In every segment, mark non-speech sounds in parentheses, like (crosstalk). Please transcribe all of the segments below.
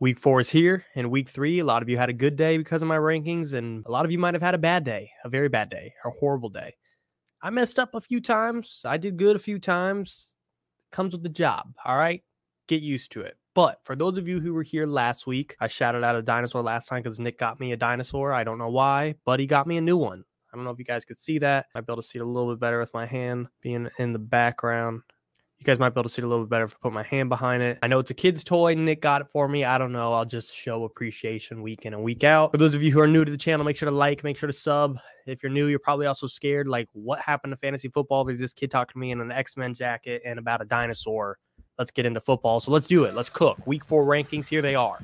Week four is here, and week three, a lot of you had a good day because of my rankings, and a lot of you might have had a bad day, a very bad day, a horrible day. I messed up a few times. I did good a few times. Comes with the job. All right. Get used to it. But for those of you who were here last week, I shouted out a dinosaur last time because Nick got me a dinosaur. I don't know why, but he got me a new one. I don't know if you guys could see that. I'd be able to see it a little bit better with my hand being in the background. You guys might be able to see it a little bit better if I put my hand behind it. I know it's a kid's toy. Nick got it for me. I don't know. I'll just show appreciation week in and week out. For those of you who are new to the channel, make sure to like, make sure to sub. If you're new, you're probably also scared. Like, what happened to fantasy football? There's this kid talking to me in an X Men jacket and about a dinosaur. Let's get into football. So let's do it. Let's cook. Week four rankings. Here they are.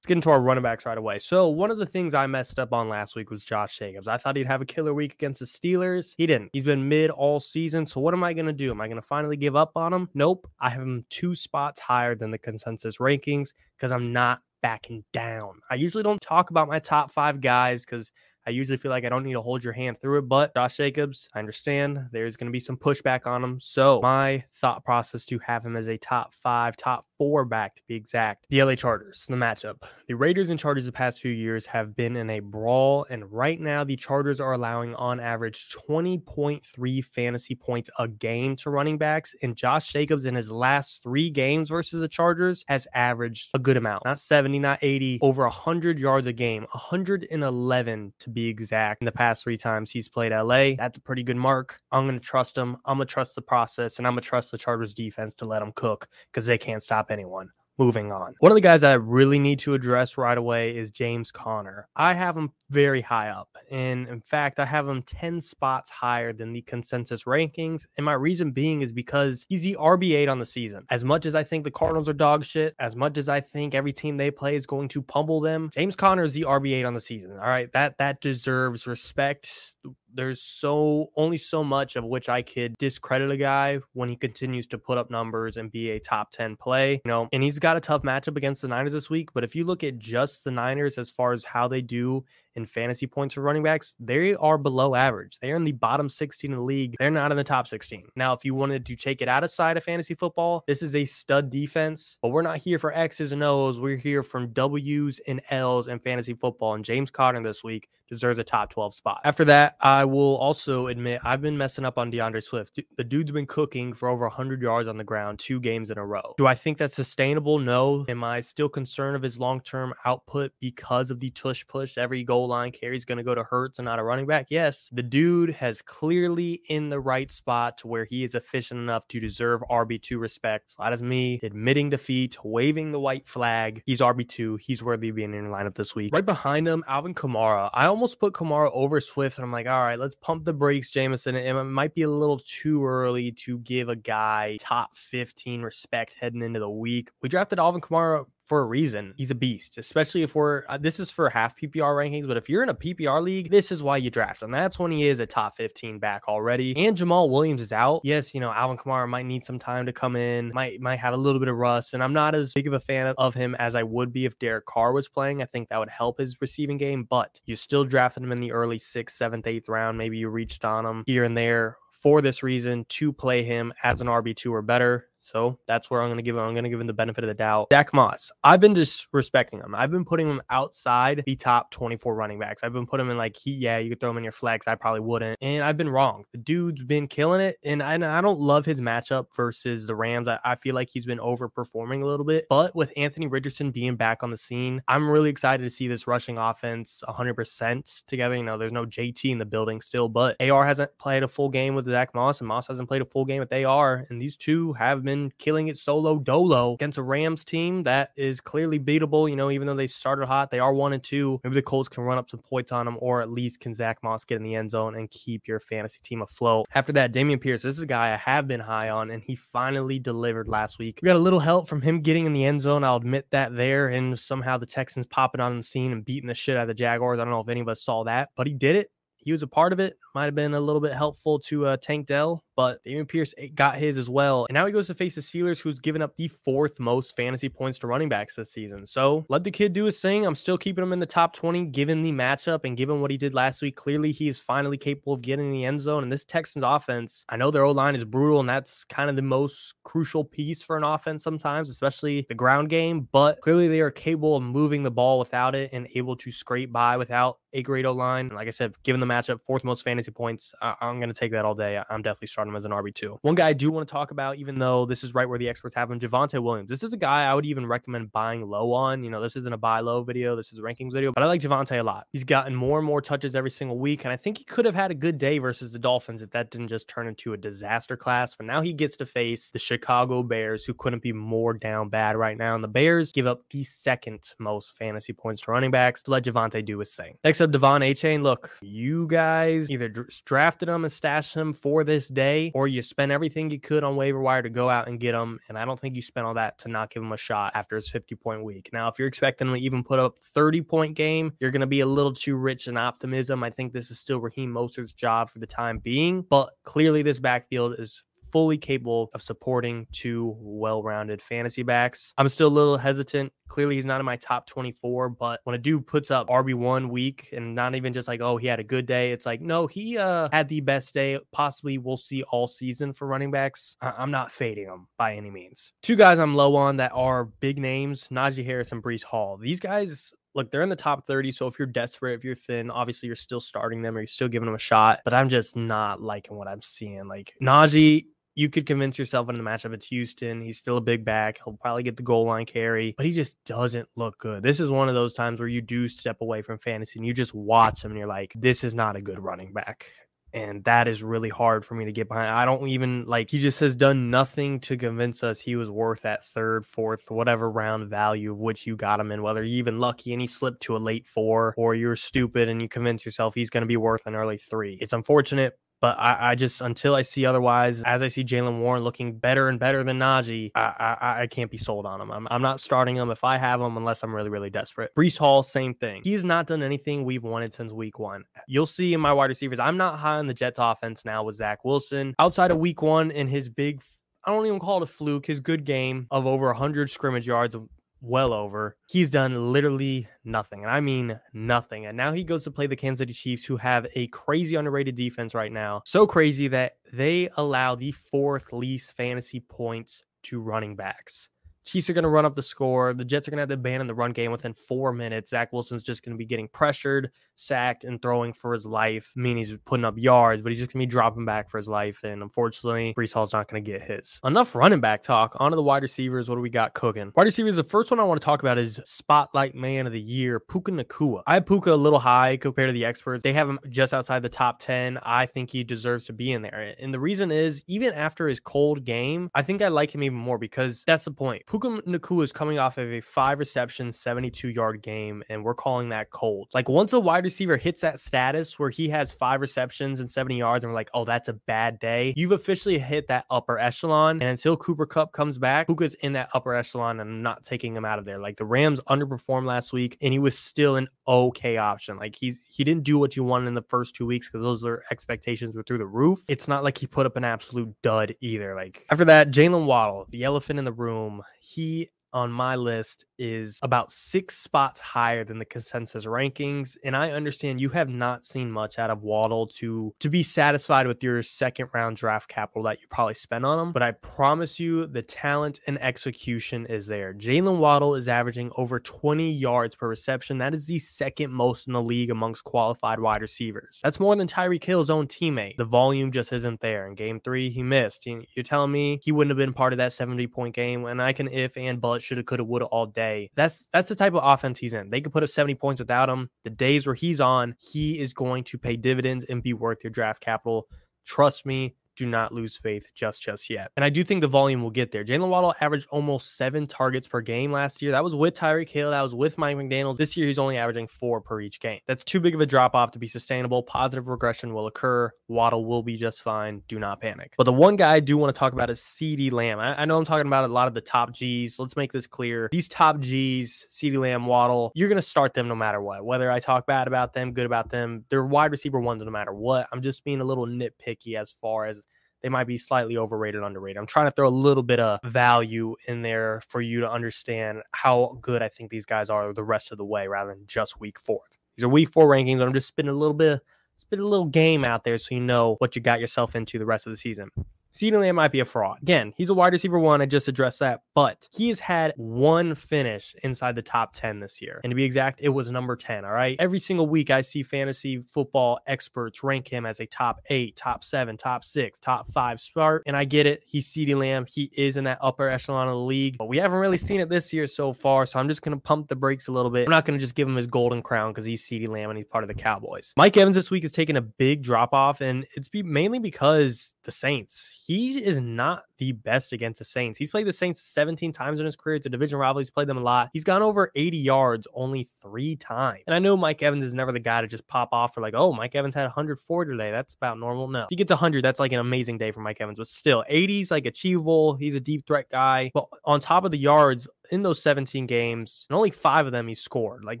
Get into our running backs right away. So one of the things I messed up on last week was Josh Jacobs. I thought he'd have a killer week against the Steelers. He didn't. He's been mid all season. So what am I going to do? Am I going to finally give up on him? Nope. I have him two spots higher than the consensus rankings because I'm not backing down. I usually don't talk about my top five guys because I usually feel like I don't need to hold your hand through it, but Josh Jacobs, I understand there's going to be some pushback on him. So my thought process to have him as a top five, top four back to be exact. The LA Chargers, the matchup. The Raiders and Chargers the past few years have been in a brawl, and right now the Chargers are allowing on average 20.3 fantasy points a game to running backs, and Josh Jacobs in his last three games versus the Chargers has averaged a good amount, not 70, not 80, over 100 yards a game, 111 to be exact. In the past three times he's played LA, that's a pretty good mark. I'm going to trust him. I'm going to trust the process, and I'm going to trust the Chargers defense to let him cook because they can't stop anyone. Moving on. One of the guys I really need to address right away is James Conner. I have him very high up. And in fact, I have him 10 spots higher than the consensus rankings. And my reason being is because he's the RB8 on the season. As much as I think the Cardinals are dog shit, as much as I think every team they play is going to pummel them, James Conner is the RB8 on the season. All right. That that deserves respect there's so only so much of which I could discredit a guy when he continues to put up numbers and be a top 10 play, you know, and he's got a tough matchup against the Niners this week. But if you look at just the Niners as far as how they do in fantasy points for running backs, they are below average. They're in the bottom 16 in the league. They're not in the top 16. Now, if you wanted to take it out of side of fantasy football, this is a stud defense, but we're not here for X's and O's. We're here from W's and L's in fantasy football. And James Conner this week deserves a top 12 spot. After that, I will also admit I've been messing up on D'Andre Swift. The dude's been cooking for over 100 yards on the ground two games in a row. Do I think that's sustainable? No. Am I still concerned of his long term output because of the tush push? Every goal line carry is going to go to Hurts and not a running back. Yes, the dude has clearly in the right spot to where he is efficient enough to deserve RB2 respect. That is me admitting defeat, waving the white flag. He's RB2. He's worthy of being in your lineup this week. Right behind him, Alvin Kamara. I almost put Kamara over Swift, and I'm like, all right, let's pump the brakes, Jameson. It might be a little too early to give a guy top 15 respect heading into the week. We drafted Alvin Kamara for a reason. He's a beast, especially if we're uh, this is for half PPR rankings, but if you're in a PPR league, this is why you draft him. That's when he is a top 15 back already. And Jamaal Williams is out. Yes, you know, Alvin Kamara might need some time to come in, might might have a little bit of rust, and I'm not as big of a fan of him as I would be if Derek Carr was playing. I think that would help his receiving game, but you still drafted him in the early sixth, seventh, eighth round. Maybe you reached on him here and there for this reason to play him as an RB2 or better. So that's where I'm going to give him. I'm going to give him the benefit of the doubt. Zack Moss. I've been disrespecting him. I've been putting him outside the top 24 running backs. I've been putting him in like he, yeah, you could throw him in your flex. I probably wouldn't, and I've been wrong. The dude's been killing it, and I, and I don't love his matchup versus the Rams. I, I feel like he's been overperforming a little bit, but with Anthony Richardson being back on the scene, I'm really excited to see this rushing offense 100% together. You know, there's no JT in the building still, but AR hasn't played a full game with Zack Moss, and Moss hasn't played a full game with AR, and these two have killing it solo dolo against a Rams team that is clearly beatable. You know, even though they started hot, they are one and two. Maybe the Colts can run up some points on them, or at least can Zack Moss get in the end zone and keep your fantasy team afloat. After that, Dameon Pierce, this is a guy I have been high on, and he finally delivered last week. We got a little help from him getting in the end zone. I'll admit that there, and somehow the Texans popping on the scene and beating the shit out of the Jaguars. I don't know if any of us saw that, but he did it he was a part of it. Might have been a little bit helpful to uh, Tank Dell, but Dameon Pierce eh, got his as well. And now he goes to face the Steelers, who's given up the fourth most fantasy points to running backs this season. So let the kid do his thing. I'm still keeping him in the top 20, given the matchup and given what he did last week. Clearly, he is finally capable of getting in the end zone. And this Texans offense, I know their O line is brutal, and that's kind of the most crucial piece for an offense sometimes, especially the ground game. But clearly, they are capable of moving the ball without it and able to scrape by without a great O line. Like I said, given the matchup, fourth most fantasy points, I- am going to take that all day. I'm definitely starting him as an RB2. One guy I do want to talk about, even though this is right where the experts have him, Javonte Williams. This is a guy I would even recommend buying low on. You know, this isn't a buy low video, this is a rankings video, but I like Javonte a lot. He's gotten more and more touches every single week, and I think he could have had a good day versus the Dolphins if that didn't just turn into a disaster class. But now he gets to face the Chicago Bears, who couldn't be more down bad right now. And the Bears give up the second most fantasy points to running backs to let Javonte do his thing. Next up, De'Von Achane. Look, you guys either drafted him and stashed him for this day, or you spend everything you could on waiver wire to go out and get him. And I don't think you spent all that to not give him a shot after his 50 point week. Now, if you're expecting him to even put up 30 point game, you're going to be a little too rich in optimism. I think this is still Raheem Mostert's job for the time being, but clearly this backfield is fully capable of supporting two well rounded fantasy backs. I'm still a little hesitant. Clearly, he's not in my top 24, but when a dude puts up RB1 week and not even just like, oh, he had a good day, it's like, no, he uh, had the best day possibly we'll see all season for running backs. I- am not fading him by any means. Two guys I'm low on that are big names Najee Harris and Breece Hall. These guys look, they're in the top 30. So if you're desperate, if you're thin, obviously you're still starting them or you're still giving them a shot. But I'm just not liking what I'm seeing. Like Najee, you could convince yourself in the matchup it's Houston. He's still a big back. He'll probably get the goal line carry, but he just doesn't look good. This is one of those times where you do step away from fantasy and you just watch him and you're like, this is not a good running back. And that is really hard for me to get behind. I don't even like he just has done nothing to convince us he was worth that third, fourth, whatever round value of which you got him in. Whether you're even lucky and he slipped to a late four, or you're stupid and you convince yourself he's going to be worth an early three. It's unfortunate, but I, I, just until I see otherwise, as I see Jaylen Warren looking better and better than Najee, I, I, I can't be sold on him. I'm, I'm not starting him if I have him unless I'm really really desperate. Breece Hall, same thing. He's not done anything we've wanted since week one. You'll see in my wide receivers, I'm not high on the Jets offense now with Zach Wilson. Outside of week one in his big I don't even call it a fluke. His good game of over 100 scrimmage yards, well over. He's done literally nothing. And I mean nothing. And now he goes to play the Kansas City Chiefs, who have a crazy underrated defense right now. So crazy that they allow the fourth least fantasy points to running backs. Chiefs are going to run up the score. The Jets are going to have to abandon the run game within four minutes. Zach Wilson's just going to be getting pressured, sacked, and throwing for his life. I mean, he's putting up yards, but he's just going to be dropping back for his life. And unfortunately, Breece Hall's not going to get his. Enough running back talk. On to the wide receivers. What do we got cooking? Wide receivers, the first one I want to talk about is Spotlight Man of the Year, Puka Nacua. I have Puka a little high compared to the experts. They have him just outside the top 10. I think he deserves to be in there. And the reason is, even after his cold game, I think I like him even more because that's the point. Puka Nacua is coming off of a five reception, 72 yard game, and we're calling that cold. Like once a wide receiver hits that status where he has five receptions and 70 yards, and we're like, oh, that's a bad day, you've officially hit that upper echelon. And until Cooper Kupp comes back, Puka's in that upper echelon and I'm not taking him out of there. Like the Rams underperformed last week, and he was still an okay option. Like he's he didn't do what you wanted in the first two weeks because those are expectations were through the roof. It's not like he put up an absolute dud either. Like after that, Jaylen Waddle, the elephant in the room, he on my list is about six spots higher than the consensus rankings. And I understand you have not seen much out of Waddle to to be satisfied with your second round draft capital that you probably spent on him. But I promise you the talent and execution is there. Jaylen Waddle is averaging over 20 yards per reception. That is the second most in the league amongst qualified wide receivers. That's more than Tyreek Hill's own teammate. The volume just isn't there. In game three, he missed. You're telling me he wouldn't have been part of that 70 point game, and I can if and but shoulda, coulda, woulda all day. That's that's the type of offense he's in. They could put up 70 points without him. The days where he's on, he is going to pay dividends and be worth your draft capital. Trust me, do not lose faith just just yet. And I do think the volume will get there. Jaylen Waddle averaged almost seven targets per game last year. That was with Tyreek Hill. That was with Mike McDaniels. This year, he's only averaging four per each game. That's too big of a drop off to be sustainable. Positive regression will occur. Waddle will be just fine. Do not panic. But the one guy I do want to talk about is CeeDee Lamb. I, I know I'm talking about a lot of the top G's. Let's make this clear. These top G's, CeeDee Lamb, Waddle, you're to start them no matter what. Whether I talk bad about them, good about them, they're wide receiver ones no matter what. I'm just being a little nitpicky as far as they might be slightly overrated, underrated. I'm trying to throw a little bit of value in there for you to understand how good I think these guys are the rest of the way rather than just week four. These are week four rankings. I'm just spinning a little bit, spin a little game out there so you know what you got yourself into the rest of the season. CeeDee Lamb might be a fraud. Again, he's a wide receiver one. I just addressed that, but he has had one finish inside the top 10 this year. And to be exact, it was number 10. All right. Every single week, I see fantasy football experts rank him as a top eight, top seven, top six, top five start. And I get it. He's CeeDee Lamb. He is in that upper echelon of the league, but we haven't really seen it this year so far. So I'm just going to pump the brakes a little bit. I'm not going to just give him his golden crown because he's CeeDee Lamb and he's part of the Cowboys. Mike Evans this week has taken a big drop off, and it's be mainly because the Saints. He is not the best against the Saints. He's played the Saints 17 times in his career. It's a division rival. He's played them a lot. He's gone over 80 yards only three times. And I know Mike Evans is never the guy to just pop off for like, oh, Mike Evans had 104 today. That's about normal. No. He gets 100, that's like an amazing day for Mike Evans. But still, 80's like achievable. He's a deep threat guy. But on top of the yards in those 17 games, and only five of them he scored. Like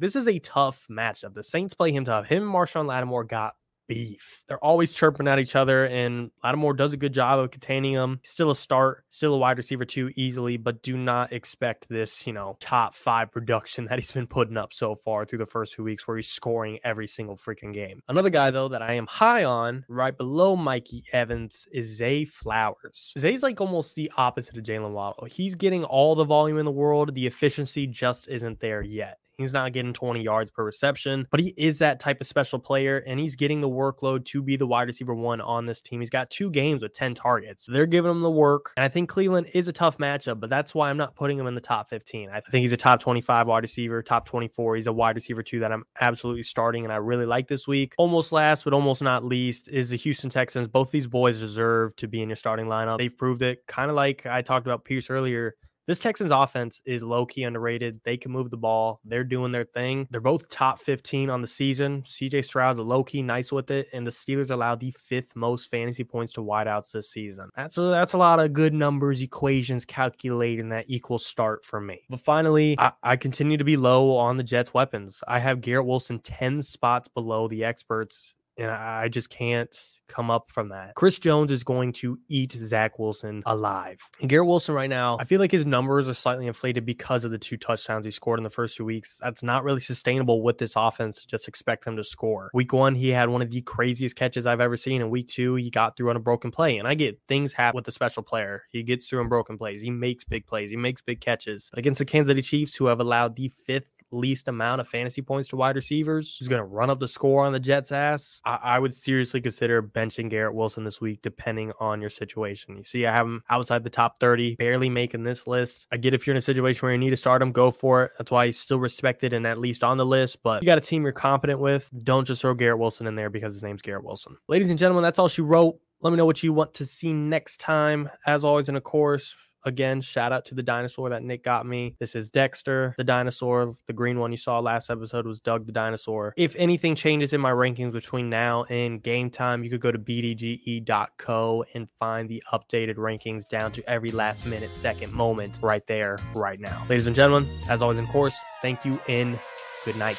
this is a tough matchup. The Saints play him tough. Him and Marshon Lattimore got beef. They're always chirping at each other, and Lattimore does a good job of containing them. Still a start, still a wide receiver too easily, but do not expect this, you know, top five production (laughs) that he's been putting up so far through the first two weeks where he's scoring every single freaking game. Another guy, though, that I am high on right below Mikey Evans is Zay Flowers. Zay's like almost the opposite of Jaylen Waddle. He's getting all the volume in the world, the efficiency just isn't there yet. He's not getting 20 yards per reception, but he is that type of special player and he's getting the workload to be the wide receiver one on this team. He's got two games with 10 targets. They're giving him the work. And I think Cleveland is a tough matchup, but that's why I'm not putting him in the top 15. I think he's a top 25 wide receiver, top 24. He's a wide receiver too that I'm absolutely starting and I really like this week. Almost last, but almost not least, is the Houston Texans. Both these boys deserve to be in your starting lineup. They've proved it, kind of like I talked about Pierce earlier this Texans offense is low key underrated. They can move the ball. They're doing their thing. They're both top 15 on the season. CJ Stroud's low key nice with it, and the Steelers allow the fifth most fantasy points to wideouts this season. That's a, that's a lot of good numbers, equations calculating that equal start for me. But finally, I, I continue to be low on the Jets' weapons. I have Garrett Wilson 10 spots below the experts and I just can't come up from that. Chris Jones is going to eat Zach Wilson alive. And Garrett Wilson right now, I feel like his numbers are slightly inflated because of the two touchdowns he scored in the first two weeks. That's not really sustainable with this offense. Just expect him to score. Week one, he had one of the craziest catches I've ever seen. In week two, he got through on a broken play. And I get things happen with the special player. He gets through on broken plays. He makes big plays. He makes big catches. But against the Kansas City Chiefs, who have allowed the fifth least amount of fantasy points to wide receivers who's going to run up the score on the Jets' ass, I, I, would seriously consider benching Garrett Wilson this week, depending on your situation. You see, I have him outside the top 30, barely making this list. I get if you're in a situation where you need to start him, go for it. That's why he's still respected and at least on the list. But you got a team you're confident with, don't just throw Garrett Wilson in there because his name's Garrett Wilson. Ladies and gentlemen, that's all she wrote. Let me know what you want to see next time. As always, and of course, Again, shout out to the dinosaur that Nick got me. This is Dexter, the dinosaur. The green one you saw last episode was Doug the dinosaur. If anything changes in my rankings between now and game time, you could go to bdge.co and find the updated rankings down to every last minute, second moment right there, right now. Ladies and gentlemen, as always, in course, thank you and good night.